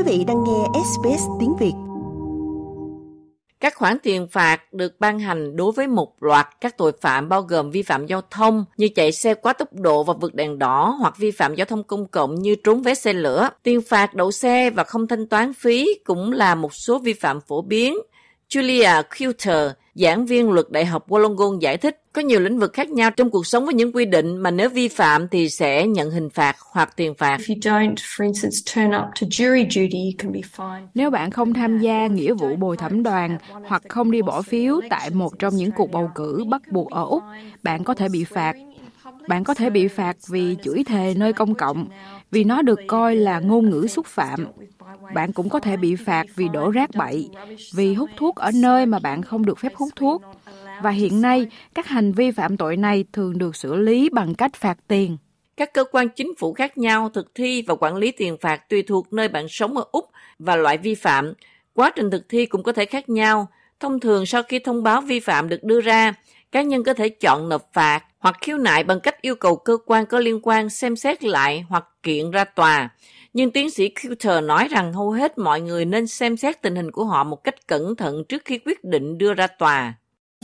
Quý vị đang nghe SBS tiếng Việt. Các khoản tiền phạt được ban hành đối với một loạt các tội phạm bao gồm vi phạm giao thông như chạy xe quá tốc độ và vượt đèn đỏ hoặc vi phạm giao thông công cộng như trốn vé xe lửa. Tiền phạt đậu xe và không thanh toán phí cũng là một số vi phạm phổ biến. Julia Kilter giảng viên luật Đại học Wollongong giải thích, có nhiều lĩnh vực khác nhau trong cuộc sống với những quy định mà nếu vi phạm thì sẽ nhận hình phạt hoặc tiền phạt. Nếu bạn không tham gia nghĩa vụ bồi thẩm đoàn hoặc không đi bỏ phiếu tại một trong những cuộc bầu cử bắt buộc ở Úc, bạn có thể bị phạt. Bạn có thể bị phạt vì chửi thề nơi công cộng, vì nó được coi là ngôn ngữ xúc phạm bạn cũng có thể bị phạt vì đổ rác bậy, vì hút thuốc ở nơi mà bạn không được phép hút thuốc. Và hiện nay, các hành vi phạm tội này thường được xử lý bằng cách phạt tiền. Các cơ quan chính phủ khác nhau thực thi và quản lý tiền phạt tùy thuộc nơi bạn sống ở Úc và loại vi phạm. Quá trình thực thi cũng có thể khác nhau. Thông thường sau khi thông báo vi phạm được đưa ra, cá nhân có thể chọn nộp phạt hoặc khiếu nại bằng cách yêu cầu cơ quan có liên quan xem xét lại hoặc kiện ra tòa. Nhưng tiến sĩ Coulter nói rằng hầu hết mọi người nên xem xét tình hình của họ một cách cẩn thận trước khi quyết định đưa ra tòa.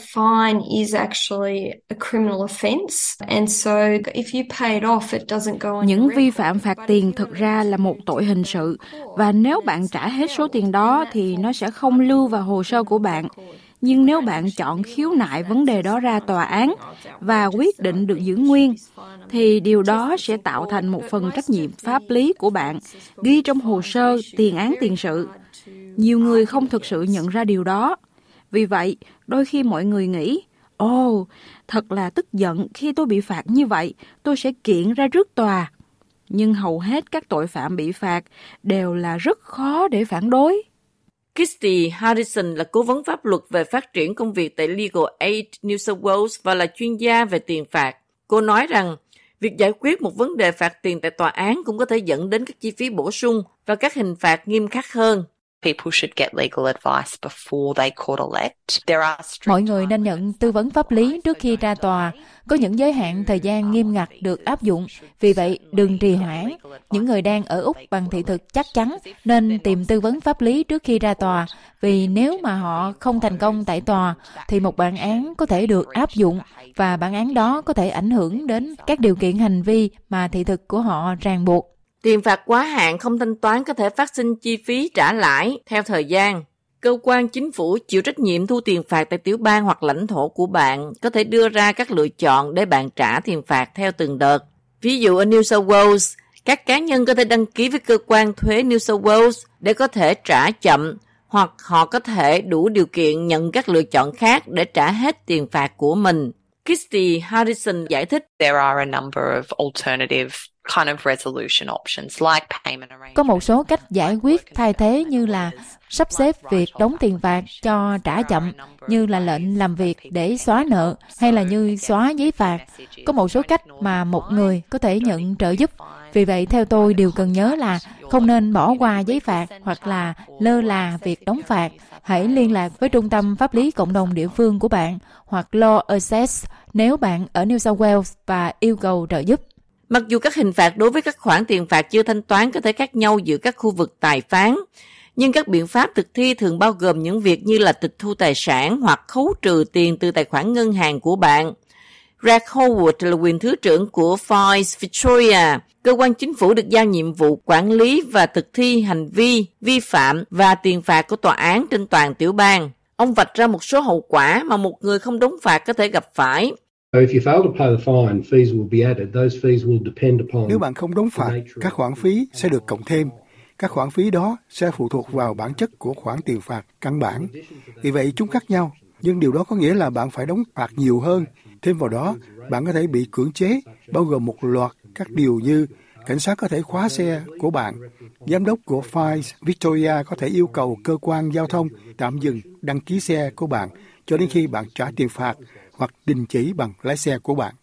Fine is actually a criminal offence and so if you pay it off it doesn't go on Những vi phạm phạt tiền thực ra là một tội hình sự. Và nếu bạn trả hết số tiền đó thì nó sẽ không lưu vào hồ sơ của bạn nhưng nếu bạn chọn khiếu nại vấn đề đó ra tòa án và quyết định được giữ nguyên thì điều đó sẽ tạo thành một phần trách nhiệm pháp lý của bạn ghi trong hồ sơ tiền án tiền sự. Nhiều người không thực sự nhận ra điều đó. Vì vậy đôi khi mọi người nghĩ ồ oh, thật là tức giận khi tôi bị phạt như vậy tôi sẽ kiện ra trước tòa. Nhưng hầu hết các tội phạm bị phạt đều là rất khó để phản đối. Kirsty Harrison là cố vấn pháp luật về phát triển công việc tại Legal Aid New South Wales và là chuyên gia về tiền phạt. Cô nói rằng, việc giải quyết một vấn đề phạt tiền tại tòa án cũng có thể dẫn đến các chi phí bổ sung và các hình phạt nghiêm khắc hơn. Mọi người nên nhận tư vấn pháp lý trước khi ra tòa. Có những giới hạn thời gian nghiêm ngặt được áp dụng. Vì vậy, đừng trì hoãn. Những người đang ở Úc bằng thị thực chắc chắn nên tìm tư vấn pháp lý trước khi ra tòa. Vì nếu mà họ không thành công tại tòa, thì một bản án có thể được áp dụng và bản án đó có thể ảnh hưởng đến các điều kiện hành vi mà thị thực của họ ràng buộc. Tiền phạt quá hạn không thanh toán có thể phát sinh chi phí trả lãi theo thời gian. Cơ quan chính phủ chịu trách nhiệm thu tiền phạt tại tiểu bang hoặc lãnh thổ của bạn có thể đưa ra các lựa chọn để bạn trả tiền phạt theo từng đợt. Ví dụ ở New South Wales, các cá nhân có thể đăng ký với cơ quan thuế New South Wales để có thể trả chậm hoặc họ có thể đủ điều kiện nhận các lựa chọn khác để trả hết tiền phạt của mình. Kirsty Harrison giải thích. There are a number of alternative có một số cách giải quyết thay thế như là sắp xếp việc đóng tiền phạt cho trả chậm như là lệnh làm việc để xóa nợ hay là như xóa giấy phạt. Có một số cách mà một người có thể nhận trợ giúp. Vì vậy theo tôi điều cần nhớ là không nên bỏ qua giấy phạt hoặc là lơ là việc đóng phạt. Hãy liên lạc với trung tâm pháp lý cộng đồng địa phương của bạn hoặc Law Access nếu bạn ở New South Wales và yêu cầu trợ giúp. Mặc dù các hình phạt đối với các khoản tiền phạt chưa thanh toán có thể khác nhau giữa các khu vực tài phán, nhưng các biện pháp thực thi thường bao gồm những việc như là tịch thu tài sản hoặc khấu trừ tiền từ tài khoản ngân hàng của bạn. Greg Howard là quyền thứ trưởng của Foyce Victoria, cơ quan chính phủ được giao nhiệm vụ quản lý và thực thi hành vi, vi phạm và tiền phạt của tòa án trên toàn tiểu bang. Ông vạch ra một số hậu quả mà một người không đóng phạt có thể gặp phải nếu bạn không đóng phạt, các khoản phí sẽ được cộng thêm. Các khoản phí đó sẽ phụ thuộc vào bản chất của khoản tiền phạt căn bản. Vì vậy chúng khác nhau, nhưng điều đó có nghĩa là bạn phải đóng phạt nhiều hơn. Thêm vào đó, bạn có thể bị cưỡng chế, bao gồm một loạt các điều như cảnh sát có thể khóa xe của bạn, giám đốc của FICE Victoria có thể yêu cầu cơ quan giao thông tạm dừng đăng ký xe của bạn cho đến khi bạn trả tiền phạt hoặc đình chỉ bằng lái xe của bạn.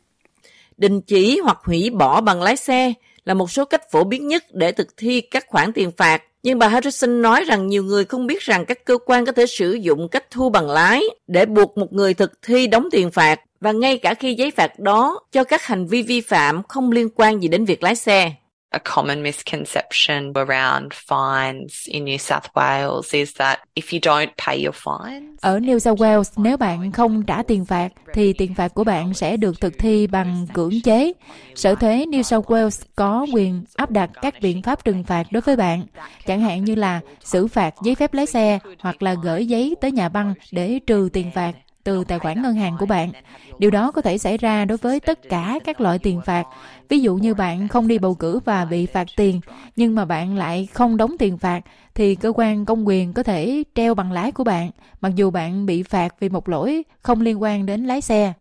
Đình chỉ hoặc hủy bỏ bằng lái xe là một số cách phổ biến nhất để thực thi các khoản tiền phạt. Nhưng bà Harrison nói rằng nhiều người không biết rằng các cơ quan có thể sử dụng cách thu bằng lái để buộc một người thực thi đóng tiền phạt và ngay cả khi giấy phạt đó cho các hành vi vi phạm không liên quan gì đến việc lái xe a common misconception around fines in New South Wales is that if you don't pay your fines. Ở New South Wales, nếu bạn không trả tiền phạt thì tiền phạt của bạn sẽ được thực thi bằng cưỡng chế. Sở thuế New South Wales có quyền áp đặt các biện pháp trừng phạt đối với bạn, chẳng hạn như là xử phạt giấy phép lái xe hoặc là gửi giấy tới nhà băng để trừ tiền phạt từ tài khoản ngân hàng của bạn. Điều đó có thể xảy ra đối với tất cả các loại tiền phạt. Ví dụ như bạn không đi bầu cử và bị phạt tiền, nhưng mà bạn lại không đóng tiền phạt, thì cơ quan công quyền có thể treo bằng lái của bạn, mặc dù bạn bị phạt vì một lỗi không liên quan đến lái xe.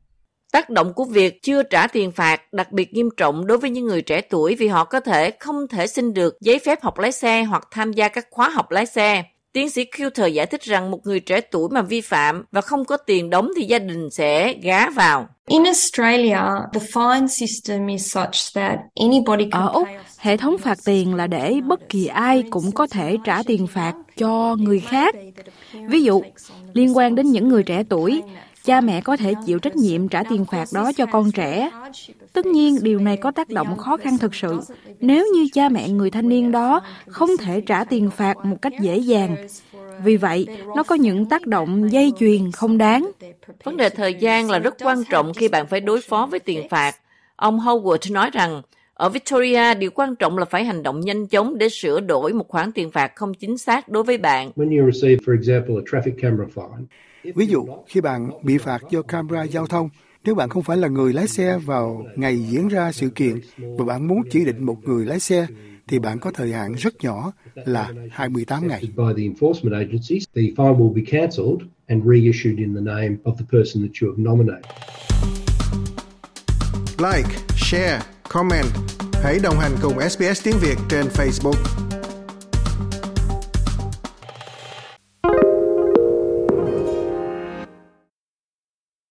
Tác động của việc chưa trả tiền phạt đặc biệt nghiêm trọng đối với những người trẻ tuổi vì họ có thể không thể xin được giấy phép học lái xe hoặc tham gia các khóa học lái xe. Tiến sĩ Coulter giải thích rằng một người trẻ tuổi mà vi phạm và không có tiền đóng thì gia đình sẽ gá vào. In Australia, the fine system is such that anybody can Ở Úc, hệ thống phạt tiền là để bất kỳ ai cũng có thể trả tiền phạt cho người khác. Ví dụ, liên quan đến những người trẻ tuổi, cha mẹ có thể chịu trách nhiệm trả tiền phạt đó cho con trẻ. Tất nhiên, điều này có tác động khó khăn thực sự nếu như cha mẹ người thanh niên đó không thể trả tiền phạt một cách dễ dàng. Vì vậy, nó có những tác động dây chuyền không đáng. Vấn đề thời gian là rất quan trọng khi bạn phải đối phó với tiền phạt. Ông Howard nói rằng, ở Victoria, điều quan trọng là phải hành động nhanh chóng để sửa đổi một khoản tiền phạt không chính xác đối với bạn. When you receive, for example, a traffic camera fine, Ví dụ, khi bạn bị phạt do camera giao thông, nếu bạn không phải là người lái xe vào ngày diễn ra sự kiện và bạn muốn chỉ định một người lái xe, thì bạn có thời hạn rất nhỏ là 28 ngày. by the enforcement agencies, the fine will be cancelled and reissued in the name of the person that you have nominated. Like, share, comment. Hãy đồng hành cùng SBS tiếng Việt trên Facebook.